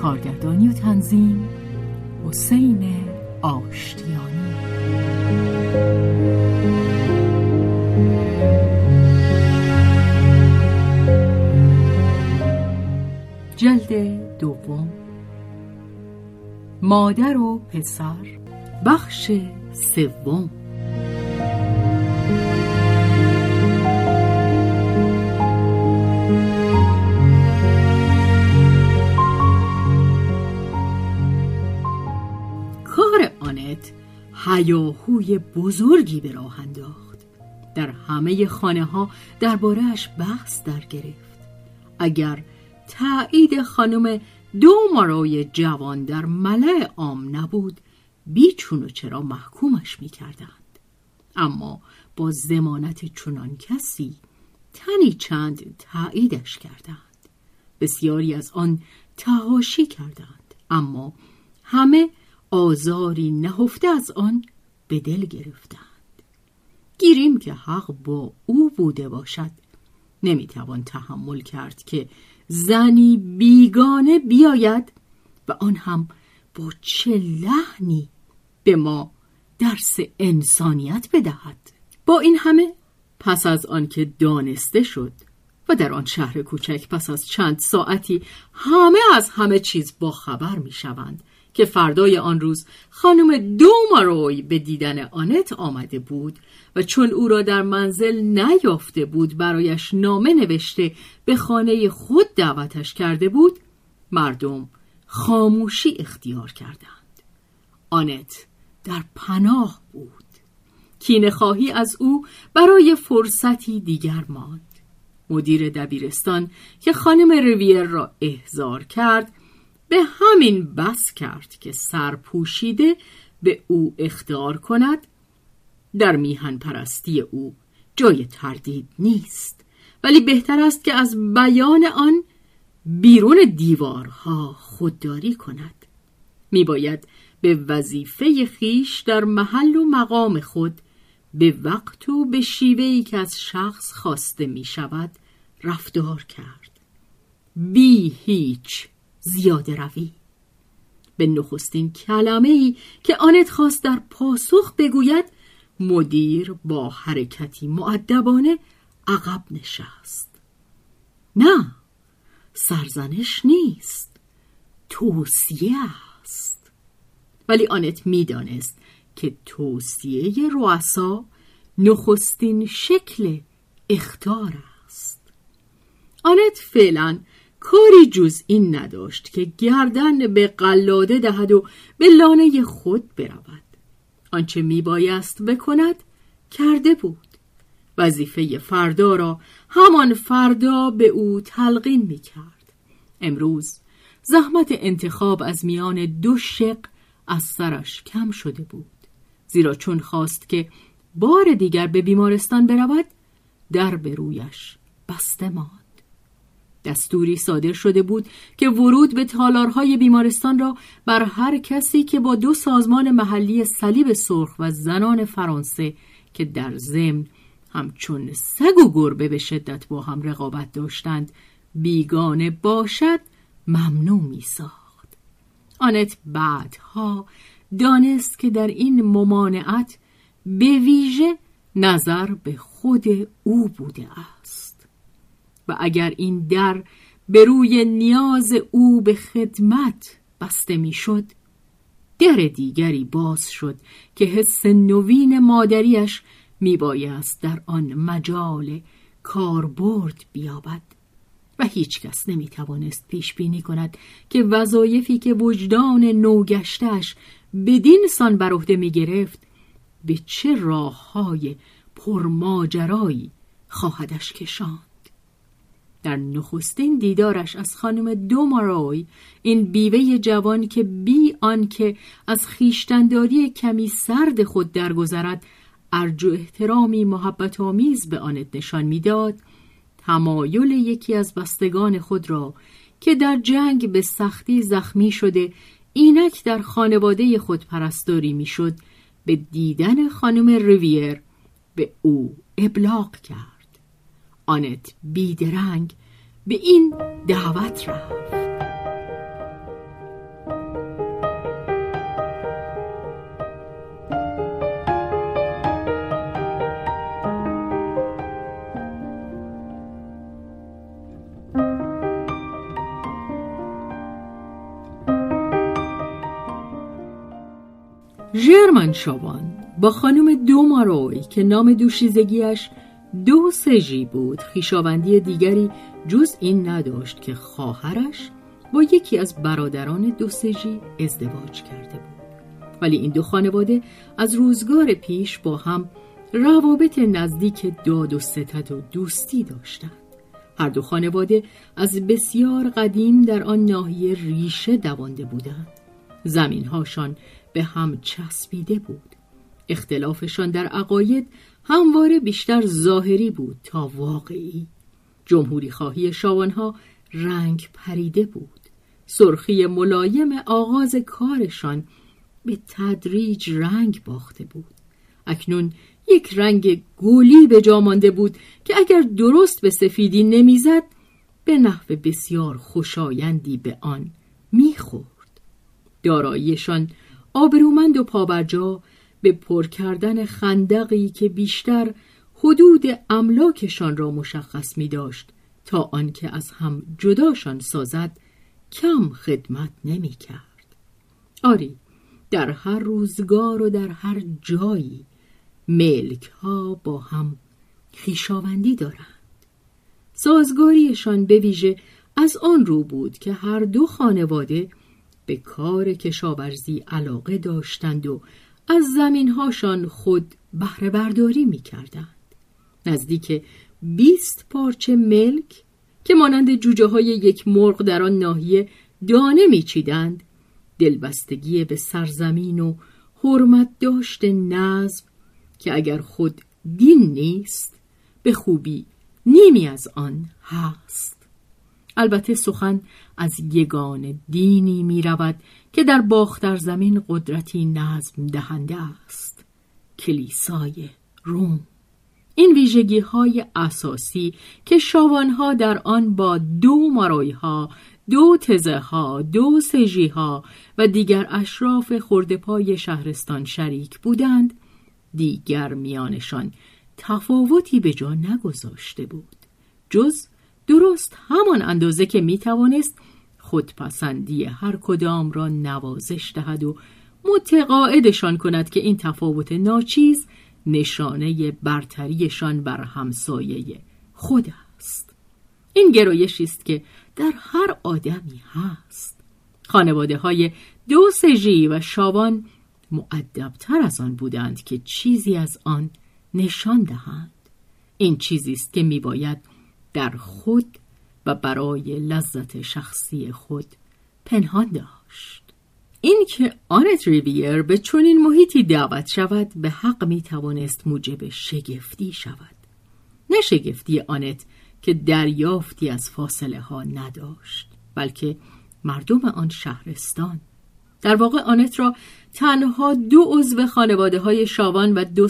کارگردانی و تنظیم حسین آشتیانی. جلد دوم. مادر و پسر. بخش سوم. هیاهوی بزرگی به راه انداخت. در همه خانه ها دربارهش بحث در گرفت. اگر تایید خانم دو مارای جوان در ملع عام نبود بیچون و چرا محکومش می کردند. اما با زمانت چنان کسی تنی چند تاییدش کردند. بسیاری از آن تهاشی کردند. اما همه آزاری نهفته از آن به دل گرفتند. گیریم که حق با او بوده باشد. نمی‌توان تحمل کرد که زنی بیگانه بیاید و آن هم با چه لحنی به ما درس انسانیت بدهد. با این همه پس از آنکه دانسته شد و در آن شهر کوچک پس از چند ساعتی همه از همه چیز با خبر می شوند که فردای آن روز خانم دوماروی به دیدن آنت آمده بود و چون او را در منزل نیافته بود برایش نامه نوشته به خانه خود دعوتش کرده بود مردم خاموشی اختیار کردند. آنت در پناه بود. کین خواهی از او برای فرصتی دیگر ماند. مدیر دبیرستان که خانم رویر را احضار کرد به همین بس کرد که سرپوشیده به او اختیار کند. در میهن پرستی او جای تردید نیست ولی بهتر است که از بیان آن بیرون دیوارها خودداری کند. میباید به وظیفه خیش در محل و مقام خود به وقت و به شیوهی که از شخص خواسته می شود رفتار کرد. بی هیچ زیاده روی. به نخستین کلمه ای که آنت خواست در پاسخ بگوید مدیر با حرکتی معدبانه عقب نشست. نه سرزنش نیست توصیه است. ولی آنت می‌دانست که توصیه رؤسا نخستین شکل اختار است. آنت فعلا کاری جز این نداشت که گردن به قلاده دهد و به لانه خود برود. آنچه میبایست بکند کرده بود. وظیفه فردا را همان فردا به او تلقین می‌کرد. امروز زحمت انتخاب از میان دو شق از سرش کم شده بود. زیرا چون خواست که بار دیگر به بیمارستان برود در به رویش بسته ماند. دستوری صادر شده بود که ورود به تالارهای بیمارستان را بر هر کسی که با دو سازمان محلی صلیب سرخ و زنان فرانسه که در ضمن همچون سگ و گربه به شدت با هم رقابت داشتند بیگانه باشد ممنوع می ساخت آنت بعدها دانست که در این ممانعت به ویژه نظر به خود او بوده است. و اگر این در به روی نیاز او به خدمت بسته می‌شد در دیگری باز شد که حس نوین مادریش میبایست در آن مجال کاربرد بیابد و هیچ کس نمی توانست پیش بینی کند که وظایفی که وجدان نوگشتش بدین سان بر عهده می گرفت به چه راه های پرماجرایی خواهدش کشاند. در نخستین دیدارش از خانم دوماروی این بیوه جوان که بی آنکه از خیشتنداری کمی سرد خود درگذرد ارج و احترامی محبت آمیز به آنت نشان می‌داد تمایل یکی از بستگان خود را که در جنگ به سختی زخمی شده اینک در خانواده خود پرستاری می‌شد به دیدن خانم ریویر به او ابلاغ کرد. آنت بیدرنگ به این دعوت رفت. ژرمن شوان با خانم دوماروی که نام دوشیزگیش دو سژی بود خیشاوندی دیگری جز این نداشت که خواهرش با یکی از برادران دو سژی ازدواج کرده بود. ولی این دو خانواده از روزگار پیش با هم روابط نزدیک داد و ستد و دوستی داشتند. هر دو خانواده از بسیار قدیم در آن ناحیه ریشه دوانده بودند. زمینهاشان به هم چسبیده بود. اختلافشان در عقاید همواره بیشتر ظاهری بود تا واقعی. جمهوری خواهی شاوانها رنگ پریده بود. سرخی ملایم آغاز کارشان به تدریج رنگ باخته بود. اکنون یک رنگ گولی به جا مانده بود که اگر درست به سفیدی نمی‌زد به نحو بسیار خوشایندی به آن می‌خورد. داراییشان آبرومند و پابرجا به پر کردن خندقی که بیشتر حدود املاکشان را مشخص می داشت تا آنکه از هم جداشان سازد کم خدمت نمی کرد. آری در هر روزگار و در هر جایی ملک ها با هم خیشاوندی دارند سازگاریشان به ویژه از آن رو بود که هر دو خانواده به کار کشاورزی علاقه داشتند و از زمینهاشان خود بهره برداری می کردند. نزدیک بیست پارچه ملک که مانند جوجه های یک مرغ در آن ناحیه دانه میچیدند دلبستگی به سرزمین و حرمت داشت نظم که اگر خود دین نیست به خوبی نیمی از آن هست البته سخن از یگان دینی می رود که در باختر زمین قدرتی نظم دهنده است. کلیسای روم. این ویژگی های اساسی که شاوانها در آن با دو مارای ها دو تزه ها دو سجی ها و دیگر اشراف پای شهرستان شریک بودند دیگر میانشان تفاوتی به جا نگذاشته بود. جز درست همان اندازه که می توانست خودپسندی هر کدام را نوازش دهد و متقاعدشان کند که این تفاوت ناچیز نشانه برتریشان بر همسایه خود است. این گرایشی است که در هر آدمی هست. خانواده های دو سژی و شابان معدبتر از آن بودند که چیزی از آن نشان دهند. این چیزی است که میباید در خود و برای لذت شخصی خود پنهان داشت. اینکه آنت ریویر به چنین محیطی دعوت شود به حق می توانست موجب شگفتی شود. نه شگفتی آنت که دریافتی از فاصله ها نداشت بلکه مردم آن شهرستان. در واقع آنت را تنها دو عضو خانواده های شاوان و دو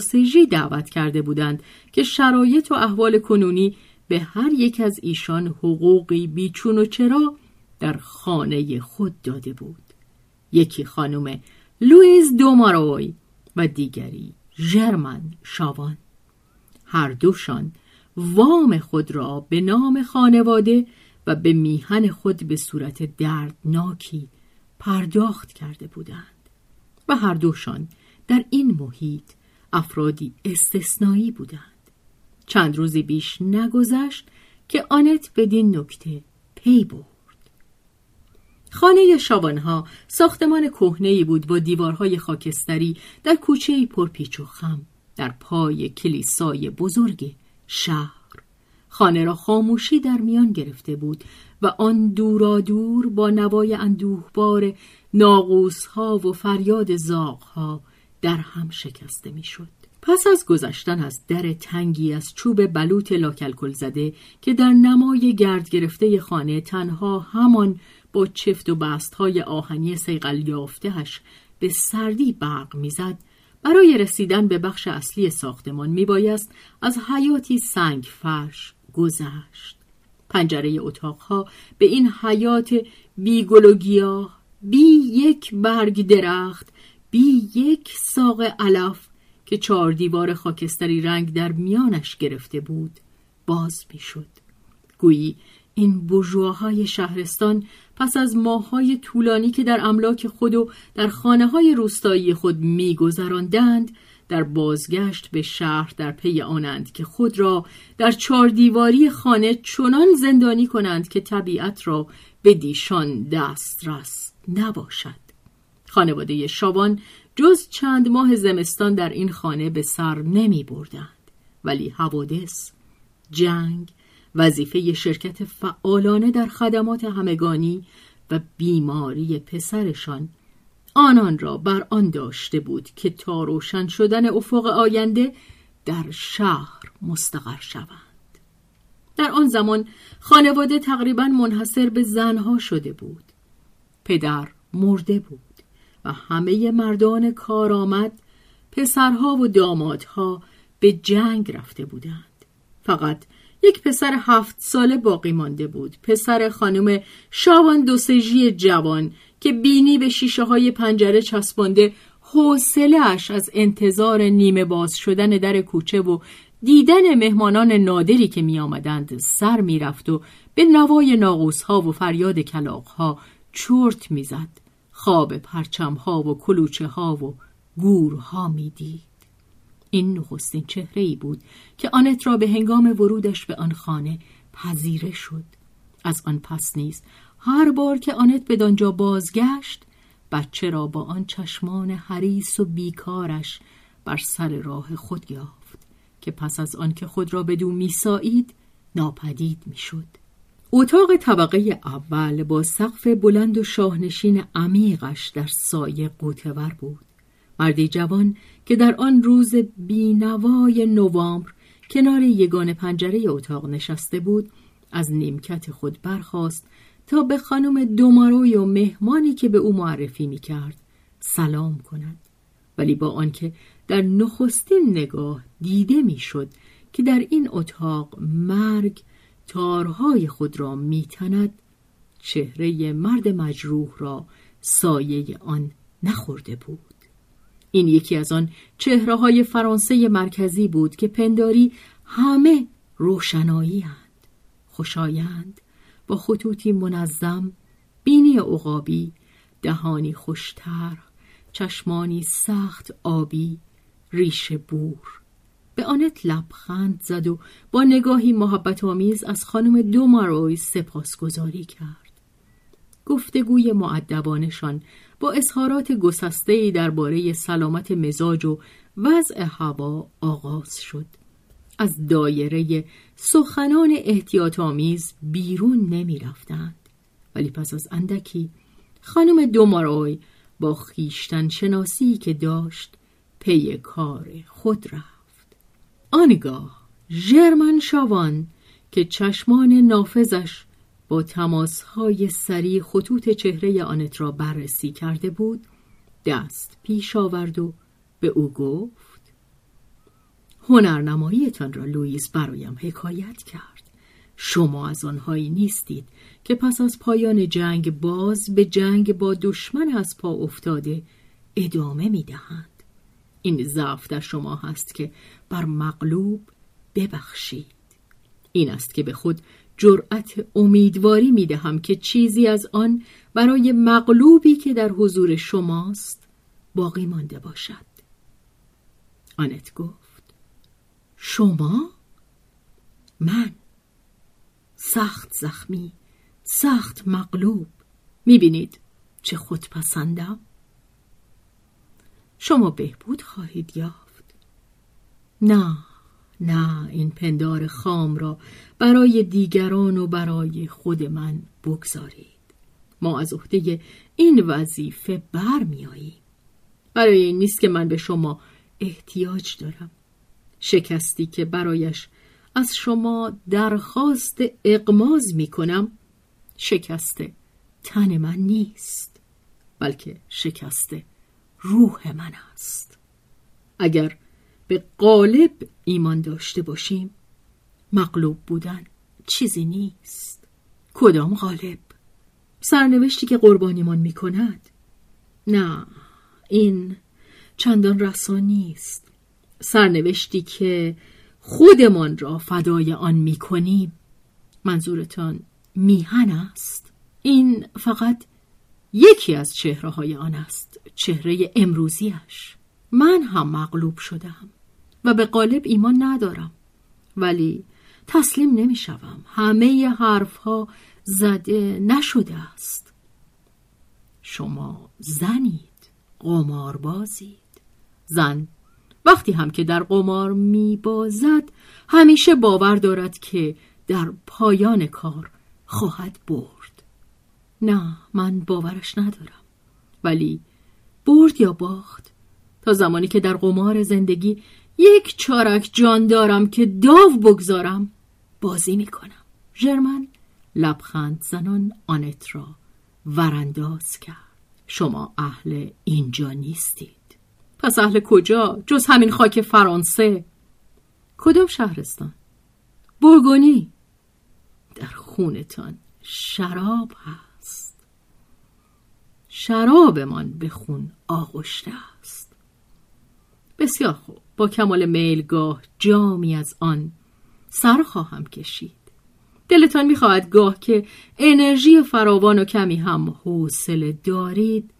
دعوت کرده بودند که شرایط و احوال کنونی به هر یک از ایشان حقوقی بیچون و چرا در خانه خود داده بود. یکی خانم لویز دوماروی و دیگری ژرمن شاوان. هر دوشان وام خود را به نام خانواده و به میهن خود به صورت دردناکی پرداخت کرده بودند و هر دوشان در این محیط افرادی استثنایی بودند. چند روزی بیش نگذشت که آنت بدین نکته پی برد خانه شابانها ساختمان کهنه‌ای بود با دیوارهای خاکستری در کوچه پرپیچ و خم در پای کلیسای بزرگ شهر خانه را خاموشی در میان گرفته بود و آن دورا دور با نوای اندوهبار ناقوس ها و فریاد زاغ ها در هم شکسته می‌شد. پس از گذشتن از در تنگی از چوب بلوط لاکلکل زده که در نمای گرد گرفته خانه تنها همان با چفت و بست های آهنی سیقل یافتهش به سردی برق می‌زد برای رسیدن به بخش اصلی ساختمان میبایست از حیاتی سنگ فرش گذشت. پنجره اتاقها به این حیات بی گل و گیاه بی یک برگ درخت بی یک ساق علف که چهار دیوار خاکستری رنگ در میانش گرفته بود باز می‌شد. گویی این بجواهای شهرستان پس از ماههای طولانی که در املاک خود و در خانه های روستایی خود میگذراندند در بازگشت به شهر در پی آنند که خود را در چهار دیواری خانه چنان زندانی کنند که طبیعت را به دیشان دسترس نباشد. خانواده شابان جز چند ماه زمستان در این خانه به سر نمی بردند. ولی حوادث جنگ وظیفه شرکت فعالانه در خدمات همگانی و بیماری پسرشان آنان را بر آن داشته بود که تا روشن شدن افق آینده در شهر مستقر شوند. در آن زمان خانواده تقریبا منحصر به زنها شده بود. پدر مرده بود. و همه مردان کارآمد پسرها و دامادها به جنگ رفته بودند فقط یک پسر هفت ساله باقی مانده بود پسر خانم شاوان دوسژی جوان که بینی به شیشه های پنجره چسبانده حوصلهاش از انتظار نیمه باز شدن در کوچه و دیدن مهمانان نادری که می آمدند سر می رفت و به نوای ناغوس ها و فریاد کلاق ها چرت می زد. خواب پرچم ها و کلوچه ها و گورها می دید. این نخستین چهره ای بود که آنت را به هنگام ورودش به آن خانه پذیره شد. از آن پس نیز هر بار که آنت به دانجا بازگشت بچه را با آن چشمان حریس و بیکارش بر سر راه خود یافت که پس از آن که خود را به دو میسایید ناپدید می‌شد. اتاق طبقه اول با سقف بلند و شاهنشین عمیقش در سایه قوتور بود. مردی جوان که در آن روز بینوای نوامبر کنار یگان پنجره اتاق نشسته بود از نیمکت خود برخاست تا به خانم دوماروی و مهمانی که به او معرفی می کرد سلام کند ولی با آنکه در نخستین نگاه دیده می‌شد که در این اتاق مرگ تارهای خود را میتند چهره مرد مجروح را سایه آن نخورده بود این یکی از آن چهره های فرانسه مرکزی بود که پنداری همه روشنایی هند. خوشایند با خطوطی منظم بینی عقابی دهانی خوشتر چشمانی سخت آبی ریش بور به آنت لبخند زد و با نگاهی محبت آمیز از خانم دوماروی سپاسگزاری کرد. گفتگوی معدبانشان با اظهارات گسسته‌ای درباره سلامت مزاج و وضع هوا آغاز شد. از دایره سخنان احتیاط آمیز بیرون نمی رفتند. ولی پس از اندکی خانم دوماروی با خیشتن شناسی که داشت پی کار خود رفت. آنگاه ژرمن شاوان که چشمان نافذش با تماسهای سری خطوط چهره آنت را بررسی کرده بود دست پیش آورد و به او گفت هنرنماییتان را لوئیس برایم حکایت کرد شما از آنهایی نیستید که پس از پایان جنگ باز به جنگ با دشمن از پا افتاده ادامه می دهند. این ضعف در شما هست که بر مغلوب ببخشید. این است که به خود جرأت امیدواری می دهم که چیزی از آن برای مغلوبی که در حضور شماست باقی مانده باشد. آنت گفت شما؟ من. سخت زخمی سخت مغلوب. می‌بینید چه خودپسندم؟ شما بهبود خواهید یافت. نه نه این پندار خام را برای دیگران و برای خود من بگذارید. ما از عهده این وظیفه برمیاییم. برای این نیست که من به شما احتیاج دارم. شکستی که برایش از شما درخواست اقماز می کنم شکست تن من نیست بلکه شکست روح من است. اگر به قالب ایمان داشته باشیم مغلوب بودن چیزی نیست. کدام غالب؟ سرنوشتی که قربانیمان می کند نه این چندان رسان نیست. سرنوشتی که خودمان را فدای آن می کنیم منظورتان میهن است. این فقط یکی از چهره های آن است چهره امروزیش من هم مغلوب شدم و به قالب ایمان ندارم ولی تسلیم نمی شوم. همه حرف ها زده نشده است. شما زنید قماربازید. زن وقتی هم که در قمار می بازد همیشه باور دارد که در پایان کار خواهد برد. نه من باورش ندارم. ولی برد یا باخت؟ تا زمانی که در قمار زندگی یک چارک جان دارم که داو بگذارم بازی می کنم ژرمن لبخند زنان آنت را ورانداز کرد. شما اهل اینجا نیستید. پس اهل کجا؟ جز همین خاک فرانسه. کدام شهرستان؟ برگونی در خونتان شراب هست. شرابمان به خون آغشته است. بسیار خوب. با کمال میلگاه جامی از آن سر خواهم کشید. دلتان می‌خواهد گاه که انرژی فراوان و کمی هم حوصله دارید.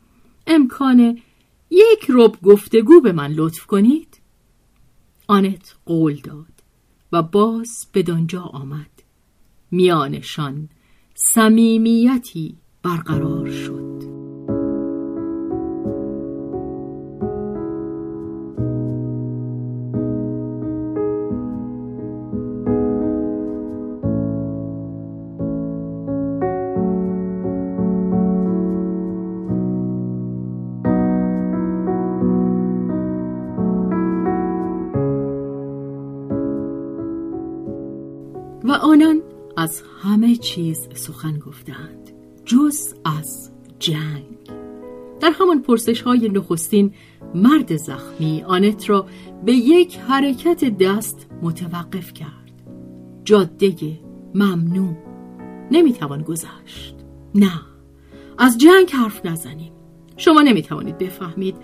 امکان یک رب گفتگو به من لطف کنید. آنت قول داد و باز به دانجا آمد. میانشان صمیمیتی برقرار شد. چیز سخن گفتند جز از جنگ. در همان پرسش های نخستین مرد زخمی آنت را به یک حرکت دست متوقف کرد. جاده ممنوع نمی‌توان گذشت. نه از جنگ حرف نزنیم. شما نمی‌توانید بفهمید.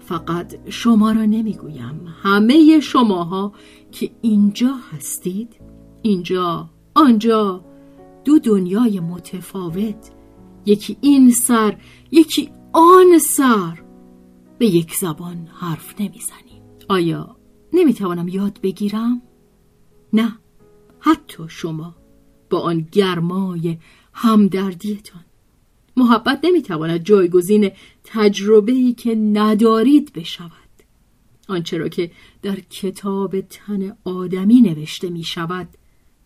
فقط شما را نمی‌گویم. همه شماها که اینجا هستید اینجا آنجا دو دنیای متفاوت. یکی این سر یکی آن سر. به یک زبان حرف نمی‌زنیم. آیا نمی‌توانم یاد بگیرم؟ نه. حتی شما با آن گرمای همدردیتان. محبت نمی‌تواند جایگزین تجربه ای که ندارید بشود. آنچه را که در کتاب تن آدمی نوشته می شود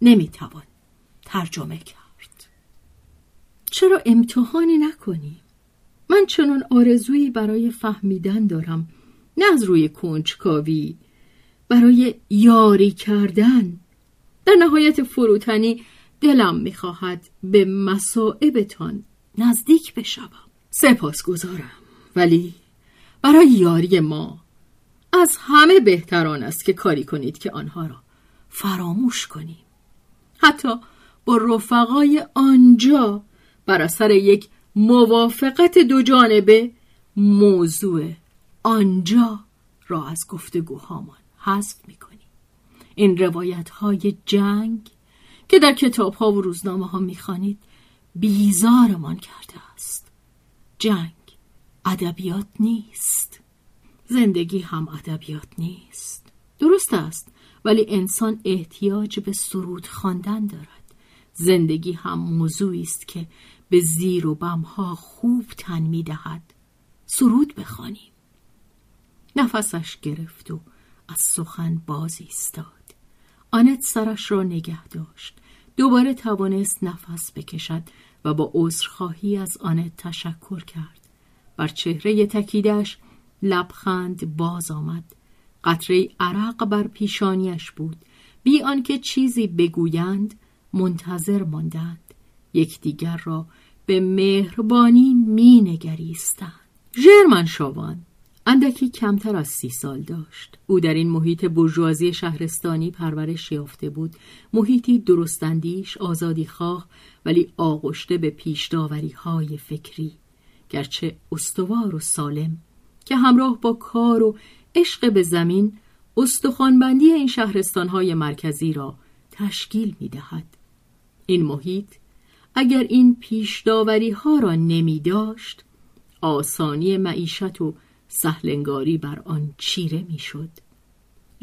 نمی‌توان ترجمه کرد. چرا امتحانی نکنی؟ من چنان آرزویی برای فهمیدن دارم. نه از روی کنجکاوی برای یاری کردن. در نهایت فروتنی دلم می‌خواهد به مسائبتان نزدیک بشوم. سپاس گذارم ولی برای یاری ما از همه بهتران است که کاری کنید که آنها را فراموش کنیم. حتی با رفقای آنجا بر اثر یک موافقت دو جانبه موضوع آنجا را از گفتگوهامان حذف می‌کنیم. این روایت های جنگ که در کتاب ها و روزنامه ها می‌خوانید بیزارمان کرده است. جنگ ادبیات نیست. زندگی هم ادبیات نیست. درست است ولی انسان احتیاج به سرود خواندن دارد. زندگی هم موضوعی است که به زیر و بمها خوب تن می‌دهد. سرود بخوانیم. نفسش گرفت و از سخن باز ایستاد. آنت سرش را نگه داشت. دوباره توانست نفس بکشد و با عذرخواهی از آنت تشکر کرد. بر چهره تکیدش لبخند باز آمد. قطره عرق بر پیشانیش بود. بی آنکه چیزی بگویند منتظر ماندند. یکدیگر را به مهربانی می نگریستند ژرمن شاوان اندکی کمتر از سی سال داشت. او در این محیط برجوازی شهرستانی پرورش یافته بود. محیطی درستندیش آزادی خواه ولی آغشته به پیش های فکری. گرچه استوار و سالم که همراه با کار و عشق به زمین استخوانبندی این شهرستانهای مرکزی را تشکیل می دهد. این محیط اگر این پیش ها را نمی داشت آسانی معیشت و سهلنگاری بر آن چیره می‌شد.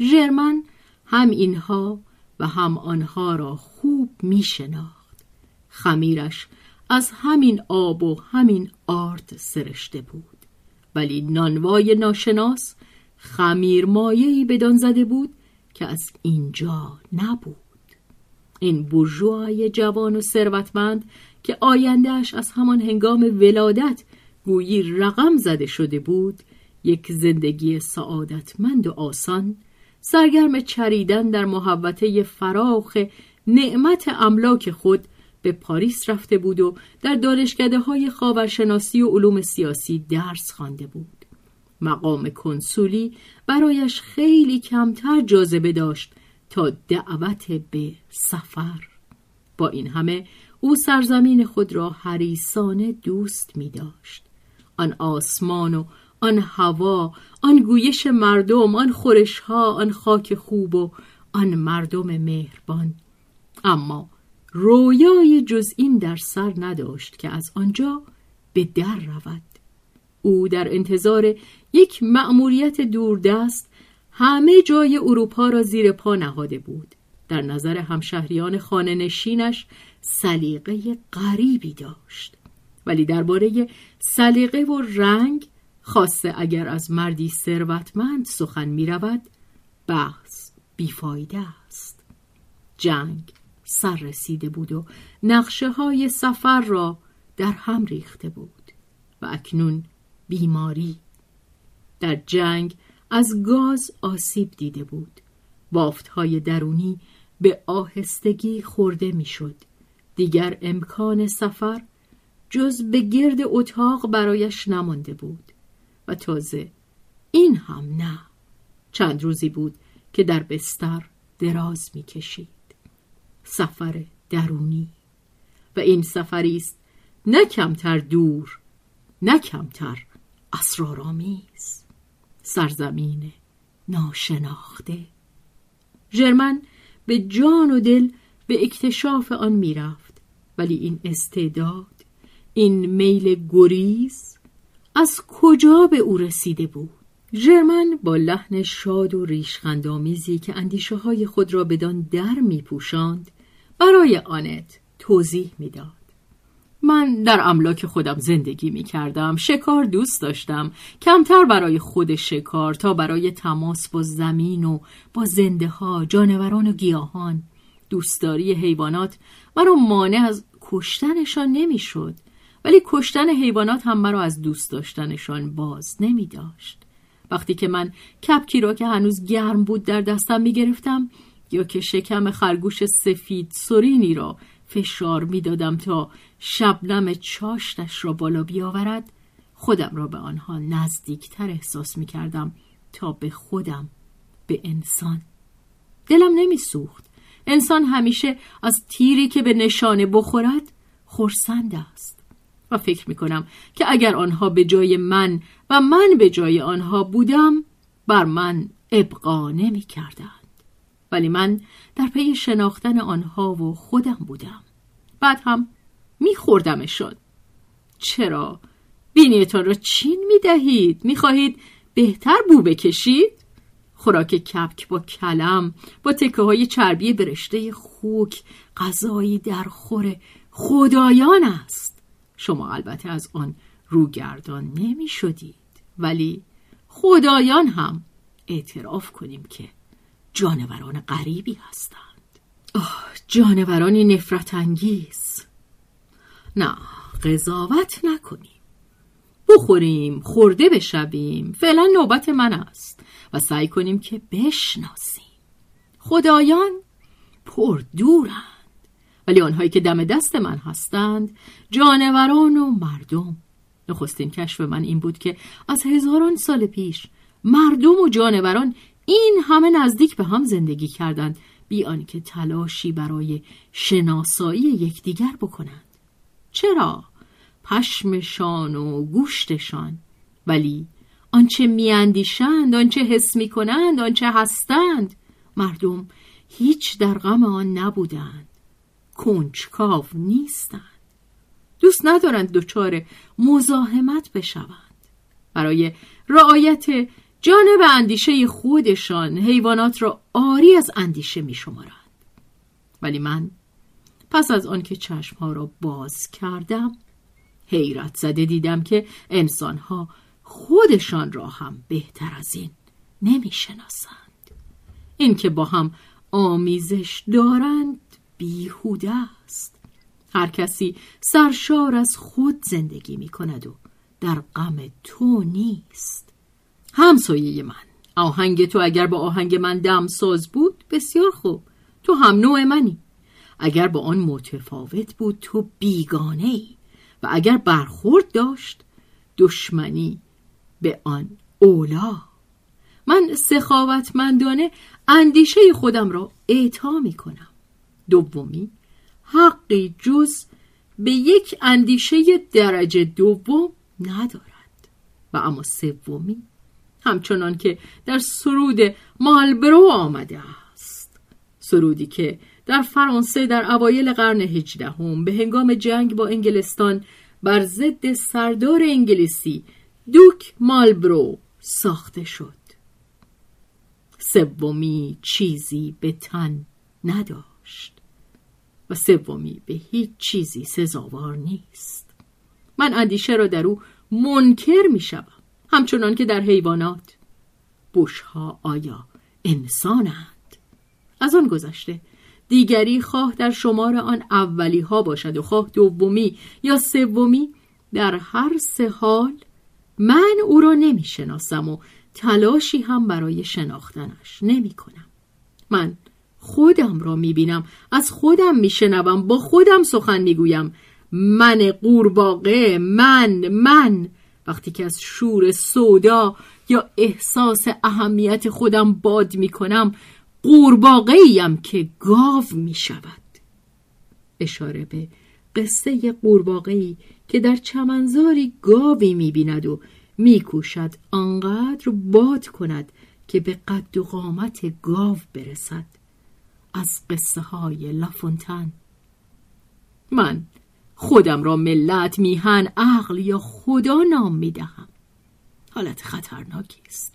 ژرمن هم اینها و هم آنها را خوب می شناخت. خمیرش از همین آب و همین آرد سرشته بود ولی نانوای ناشناس خمیر مایهی بدان زده بود که از اینجا نبود این بورژوای جوان و ثروتمند که آیندهش از همان هنگام ولادت گویی رقم زده شده بود یک زندگی سعادتمند و آسان سرگرم چریدن در محوطه فراخ نعمت املاک خود به پاریس رفته بود و در دانشکده های خاورشناسی و علوم سیاسی درس خوانده بود. مقام کنسولی برایش خیلی کمتر جاذبه داشت تا دعوت به سفر. با این همه او سرزمین خود را حریسانه دوست می داشت. آن آسمان و آن هوا آن گویش مردم آن خورشها آن خاک خوب و آن مردم مهربان. اما رویای جز این در سر نداشت که از آنجا به در رود. او در انتظار یک مأموریت دوردست همه جای اروپا را زیر پا نهاده بود. در نظر همشهریان خانه نشینش سلیقه غریبی داشت. ولی درباره سلیقه و رنگ خاصه اگر از مردی ثروتمند سخن می رود بحث بیفایده است. جنگ سر رسیده بود و نقشه های سفر را در هم ریخته بود و اکنون بیماری. در جنگ از گاز آسیب دیده بود. بافت های درونی به آهستگی خورده می‌شد. دیگر امکان سفر جز به گرد اتاق برایش نمانده بود. و تازه این هم نه. چند روزی بود که در بستر دراز می‌کشید. سفر درونی. و این سفری است نه کمتر دور نه کمتر اسرارآمیز. سرزمین ناشناخته ژرمن به جان و دل به اکتشاف آن می‌رفت ولی این استعداد این میل گریز از کجا به او رسیده بود ژرمن با لحن شاد و ریشخندآمیزی که اندیشه های خود را بدان در می پوشاند برای آنت توضیح می‌داد. من در املاک خودم زندگی می کردم شکار دوست داشتم. کمتر برای خود شکار تا برای تماس با زمین و با زنده ها جانوران و گیاهان. دوستداری حیوانات مرا مانع از کشتنشان نمی‌شد. ولی کشتن حیوانات هم مرا از دوست داشتنشان باز نمی داشت وقتی که من کپکی را که هنوز گرم بود در دستم می گرفتم یا که شکم خرگوش سفید سرینی را فشار می‌دادم تا شبنم چاشتش را بالا بیاورد. خودم را به آنها نزدیکتر احساس می کردم تا به خودم به انسان. دلم نمی سوخت انسان همیشه از تیری که به نشانه بخورد خورسند است. و فکر می کنم که اگر آنها به جای من و من به جای آنها بودم بر من ابقا نمی کردند ولی من در پی شناختن آنها و خودم بودم بعد هم می خوردمشون چرا؟ بینیتان را چین می دهید؟ می خواهید بهتر بو بکشید؟ خوراک کپک با کلم با تکه های چربی برشته خوک غذایی در خور خدایان است شما البته از آن روگردان نمی شدید ولی خدایان هم اعتراف کنیم که جانوران غریبی هستند. آه جانورانی نفرت انگیز. نه قضاوت نکنیم. بخوریم خورده بشویم. فعلا نوبت من است. و سعی کنیم که بشناسیم. خدایان پر دورند. ولی آنهایی که دم دست من هستند جانوران و مردم. نخستین کشف من این بود که از هزاران سال پیش مردم و جانوران این همه نزدیک به هم زندگی کردند. بی آنکه تلاشی برای شناسایی یکدیگر بکنند. چرا؟ پشمشان و گوشتشان. ولی آنچه میاندیشند آنچه حس می‌کنند آنچه هستند مردم هیچ در غم آن نبودند. کنجکاو نیستند. دوست ندارند دچار مزاحمت بشوند. برای رعایت جانب اندیشه خودشان حیوانات را آری از اندیشه می شمارند. ولی من پس از آنکه چشمها را باز کردم حیرت زده دیدم که انسانها خودشان را هم بهتر از این نمی شناسند. این که با هم آمیزش دارند بیهوده است هر کسی سرشار از خود زندگی می کند و در غم تو نیست همسایه من آهنگ تو اگر با آهنگ من دمساز بود بسیار خوب. تو هم نوع منی. اگر با آن متفاوت بود تو بیگانه ای و اگر برخورد داشت دشمنی به آن اولا من سخاوتمندانه اندیشه خودم را اعطا می کنم دومی حقی جز به یک اندیشه درجه دوم ندارد. و اما سومی همچنان که در سرود مالبرو آمده است. سرودی که در فرانسه در اوایل قرن هجدهم به هنگام جنگ با انگلستان بر ضد سردار انگلیسی دوک مالبرو ساخته شد. سومی چیزی به تن نداشت و سومی به هیچ چیزی سزاوار نیست. من اندیشه را در او منکر می شوم همچنان که در حیوانات. بوشها آیا انسانند؟ از آن گذشته دیگری خواه در شمار آن اولی ها باشد و خواه دومی یا سومی در هر سه حال من او را نمی شناسم و تلاشی هم برای شناختنش نمی کنم من خودم را می بینم از خودم می شنوم با خودم سخن می گویم من قورباغه من من. وقتی که از شور سودا یا احساس اهمیت خودم باد می کنم قورباغه‌ایم که گاو می شود اشاره به قصه قورباغه‌ای که در چمنزاری گاوی می بیند و می کوشد آنقدر باد کند که به قد و قامت گاو برسد. از قصه های لافونتن. من خودم را ملت میهن عقل یا خدا نام می‌دهم. حالت خطرناکی است.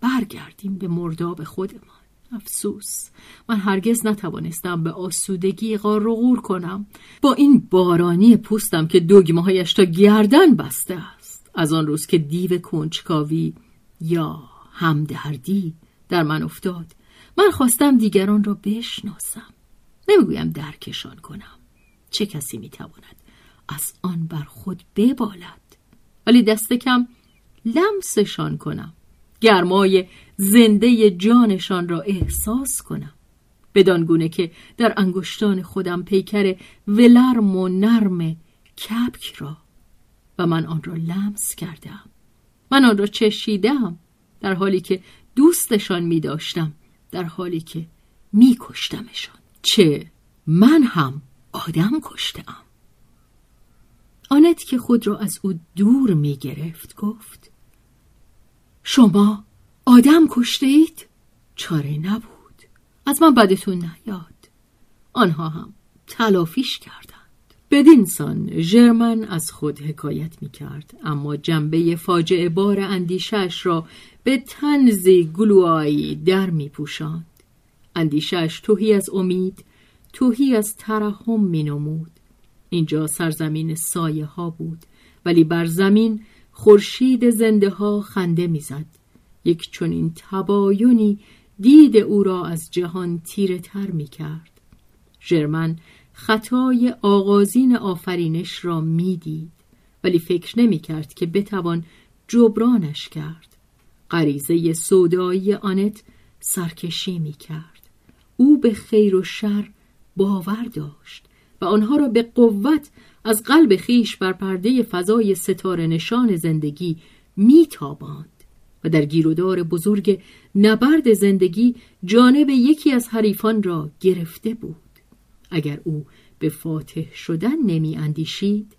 برگردیم به مرداب خودمان. افسوس. من هرگز نتوانستم به آسودگی غار و کنم. با این بارانی پوستم که دگمه تا گردن بسته است. از آن روز که دیو کنجکاوی یا همدردی در من افتاد. من خواستم دیگران را بشناسم. نمی‌گویم درکشان کنم. چه کسی می‌تواند از آن بر خود ببالد؟ ولی دست کم لمسشان کنم گرمای زنده جانشان را احساس کنم. بدان گونه که در انگشتان خودم پیکر ولرم و نرم کپک را و من آن را لمس کردم. من آن را چشیدم در حالی که دوستشان می داشتم در حالی که می کشتمشان چه؟ من هم آدم کشتم آنت که خود را از او دور می گرفت گفت شما آدم کشته اید؟ چاره نبود. از من بدتون نیاد. آنها هم تلافیش کردند. بدین سان ژرمن از خود حکایت می کرد اما جنبه فاجعه بار اندیشش را به تنزی گلوایی در می پوشاند. اندیشش توهی از امید توهی از ترحم می نمود اینجا سرزمین سایه ها بود ولی بر زمین خورشید زنده ها خنده می‌زد. یک چنین تباینی دید او را از جهان تیره تر می کرد ژرمن خطای آغازین آفرینش را می‌دید ولی فکر نمی کرد که بتوان جبرانش کرد. غریزه سودایی آنت سرکشی می کرد او به خیر و شر باور داشت و آنها را به قوت از قلب خیش بر پرده فضای ستاره نشان زندگی میتاباند. و در گیرودار بزرگ نبرد زندگی جانب یکی از حریفان را گرفته بود. اگر او به فاتح شدن نمی اندیشید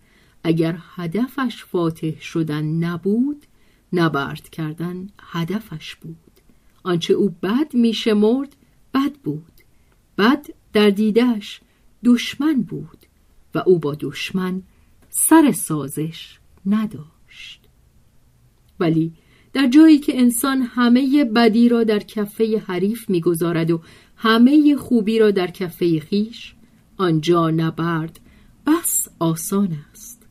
اگر هدفش فاتح شدن نبود نبرد کردن هدفش بود. آنچه او بد می شمرد بد بود. بد در دیدش دشمن بود و او با دشمن سر سازش نداشت. ولی در جایی که انسان همه بدی را در کفه حریف می‌گذارد و همه خوبی را در کفه خیش آنجا نبرد بس آسان است.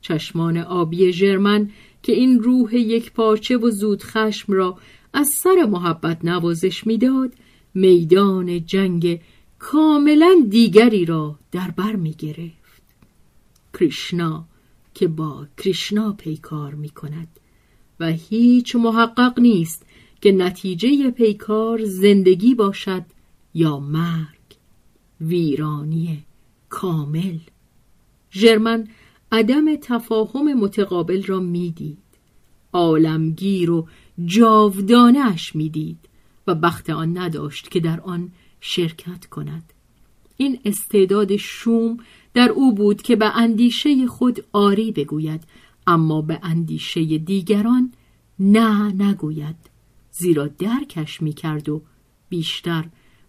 چشمان آبی ژرمن که این روح یک پارچه و زود خشم را از سر محبت نوازش می‌داد میدان جنگ کاملا دیگری را در بر می گرفت. کریشنا که با کریشنا پیکار می کند و هیچ محقق نیست که نتیجه پیکار زندگی باشد یا مرگ. ویرانی کامل. ژرمن عدم تفاهم متقابل را می‌دید عالمگیر و جاودانش می‌دید و بخت آن نداشت که در آن شرکت کند. این استعداد شوم در او بود که به اندیشه خود آری بگوید اما به اندیشه دیگران نه نگوید. زیرا درکش می کرد و بیشتر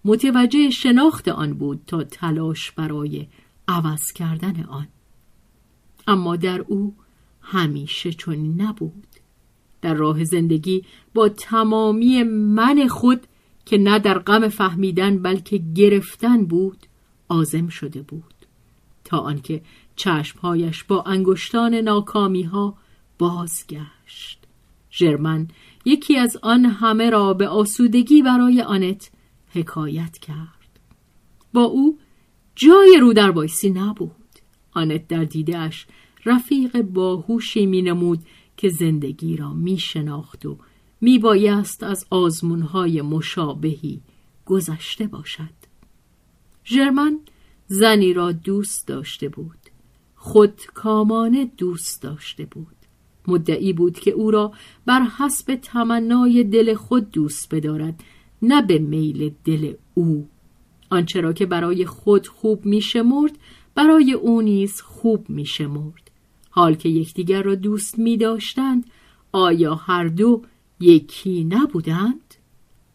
متوجه شناخت آن بود تا تلاش برای عوض کردن آن. اما در او همیشه چون نبود. در راه زندگی با تمامی من خود که نه در غم فهمیدن بلکه گرفتن بود آزم شده بود. تا آنکه چشمهایش با انگشتان ناکامی ها بازگشت. ژرمن یکی از آن همه را به آسودگی برای آنت حکایت کرد. با او جای رو در بایسی نبود. آنت در دیدهش رفیق باهوشی می نمود که زندگی را می شناخت و می بایست از آزمونهای مشابهی گذشته باشد. ژرمن زنی را دوست داشته بود. خود کامانه دوست داشته بود. مدعی بود که او را بر حسب تمنای دل خود دوست بدارد نه به میل دل او. آنچه را که برای خود خوب میشمرد برای او نیز خوب میشمرد. حال که یکدیگر را دوست می داشتند آیا هر دو یکی نبودند؟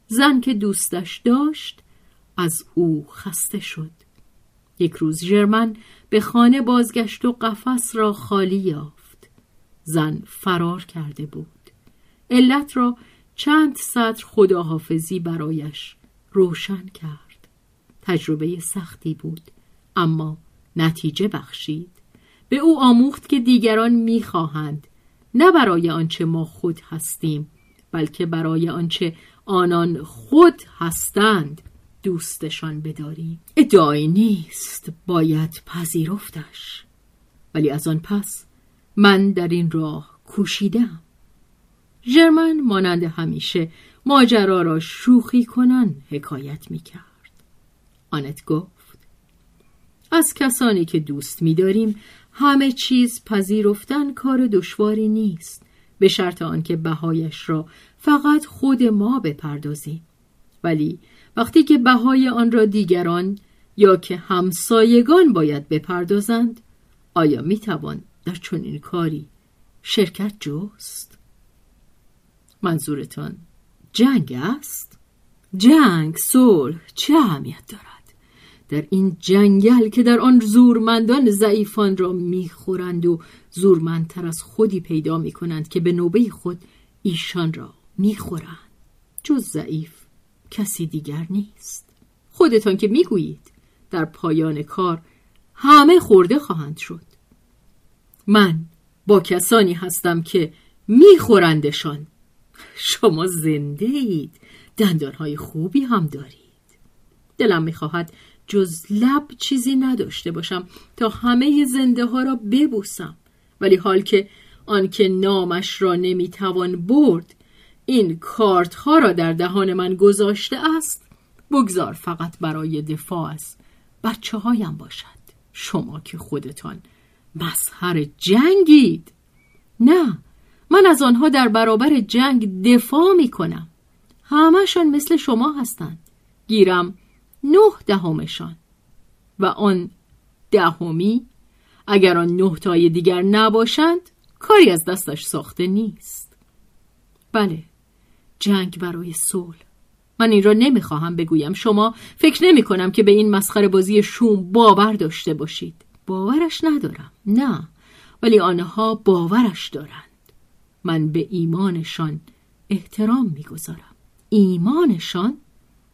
زن که دوستش داشت از او خسته شد. یک روز ژرمن به خانه بازگشت و قفس را خالی یافت. زن فرار کرده بود. علت را چند سطر خداحافظی برایش روشن کرد. تجربه سختی بود اما نتیجه بخشید. به او آموخت که دیگران می‌خواهند نه برای آنچه ما خود هستیم بلکه برای آنچه آنان خود هستند دوستشان بداریم ادعایی نیست باید پذیرفتش. ولی از آن پس من در این راه کوشیدم. ژرمن مانند همیشه ماجرا را شوخی کنن حکایت می کرد آنت گفت از کسانی که دوست می داریم همه چیز پذیرفتن کار دشواری نیست. به شرط آنکه بهایش را فقط خود ما بپردازیم ولی وقتی که بهای آن را دیگران یا که همسایگان باید بپردازند آیا می‌توان در چنین کاری شرکت جست؟ منظورتان جنگ است؟ جنگ صلح چه اهمیت دارد؟ در این جنگل که در آن زورمندان ضعیفان را می‌خورند و زورمندتر از خودی پیدا می‌کنند که به نوبه خود ایشان را می‌خورند. جز ضعیف کسی دیگر نیست. خودتان که می‌گویید در پایان کار همه خورده خواهند شد. من با کسانی هستم که میخورندشان. شما زنده اید. دندانهای خوبی هم دارید. دلم می‌خواهد جز لب چیزی نداشته باشم تا همه زنده ها را ببوسم. ولی حال که آنکه نامش را نمی‌توان برد این کارت ها را در دهان من گذاشته است. بگذار فقط برای دفاع از بچه هایم باشد. شما که خودتان مسخر جنگید. نه من از آنها در برابر جنگ دفاع می کنم همهشان مثل شما هستند. گیرم نه دهمشان. و آن دهمی اگر آن نه تای دیگر نباشند کاری از دستش ساخته نیست. بله جنگ برای صلح. من این را نمی‌خواهم بگویم. شما فکر نمی کنم که به این مسخره بازی شوم باور داشته باشید. باورش ندارم. نه ولی آنها باورش دارند. من به ایمانشان احترام می‌گذارم. ایمانشان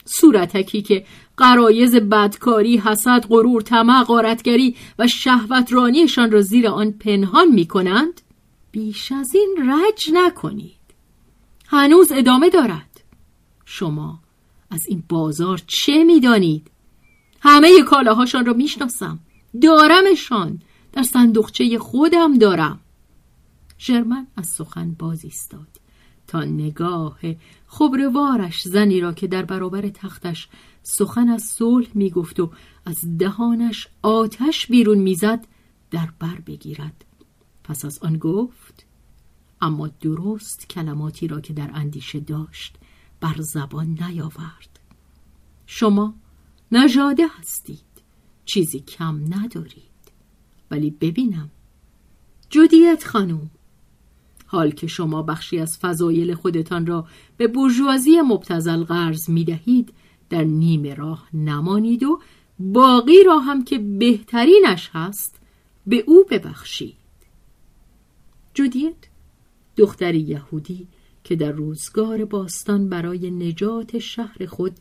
صورتکی که قرایز بدکاری، حسد، غرور، طمع، غارتگری و شهوترانیشان را زیر آن پنهان می کنند بیش از این رج نکنید. هنوز ادامه دارد. شما از این بازار چه می‌دانید؟ همه کالاهاشان را می‌شناسم. دارمشان. در صندوقچه خودم دارم. ژرمن از سخن باز ایستاد تا نگاه خبروارش زنی را که در برابر تختش سخن از صلح می‌گفت و از دهانش آتش بیرون می‌زد در بر بگیرد. پس از آن گفت اما درست کلماتی را که در اندیشه داشت بر زبان نیاورد. شما نژاده هستید چیزی کم ندارید. ولی ببینم. جودیت خانوم حال که شما بخشی از فضایل خودتان را به برجوازی مبتزل قرض می دهید در نیم راه نمانید و باقی را هم که بهترینش هست به او ببخشید جودیت دختری یهودی که در روزگار باستان برای نجات شهر خود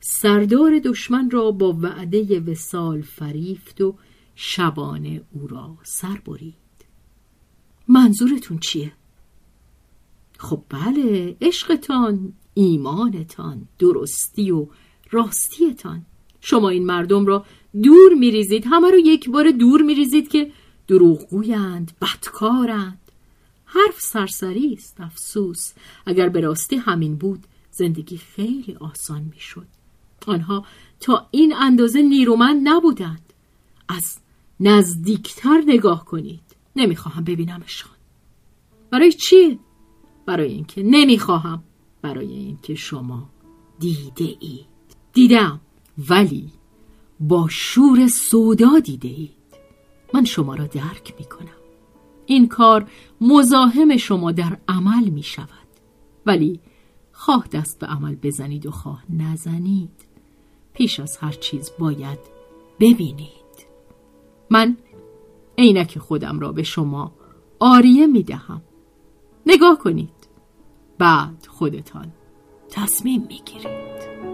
سردار دشمن را با وعده وسال فریفت و شبانه او را سر برید منظورتون چیه؟ خب بله عشقتان ایمانتان درستی و راستیتان. شما این مردم را دور میریزید همه رو یک بار دور میریزید که دروغگویند بدکارند. حرف سرسری است افسوس. اگر به راستی همین بود زندگی خیلی آسان می‌شد. آنها تا این اندازه نیرومند نبودند. از نزدیکتر نگاه کنید. نمی‌خواهم ببینمشان. برای چیه برای اینکه نمی‌خواهم برای اینکه شما دیده اید. دیدم ولی با شور سودا دیده اید. من شما را درک می‌کنم. این کار مزاحم شما در عمل می شود ولی خواه دست به عمل بزنید و خواه نزنید. پیش از هر چیز باید ببینید. من عینک خودم را به شما آریه می دهم نگاه کنید. بعد خودتان تصمیم می گیرید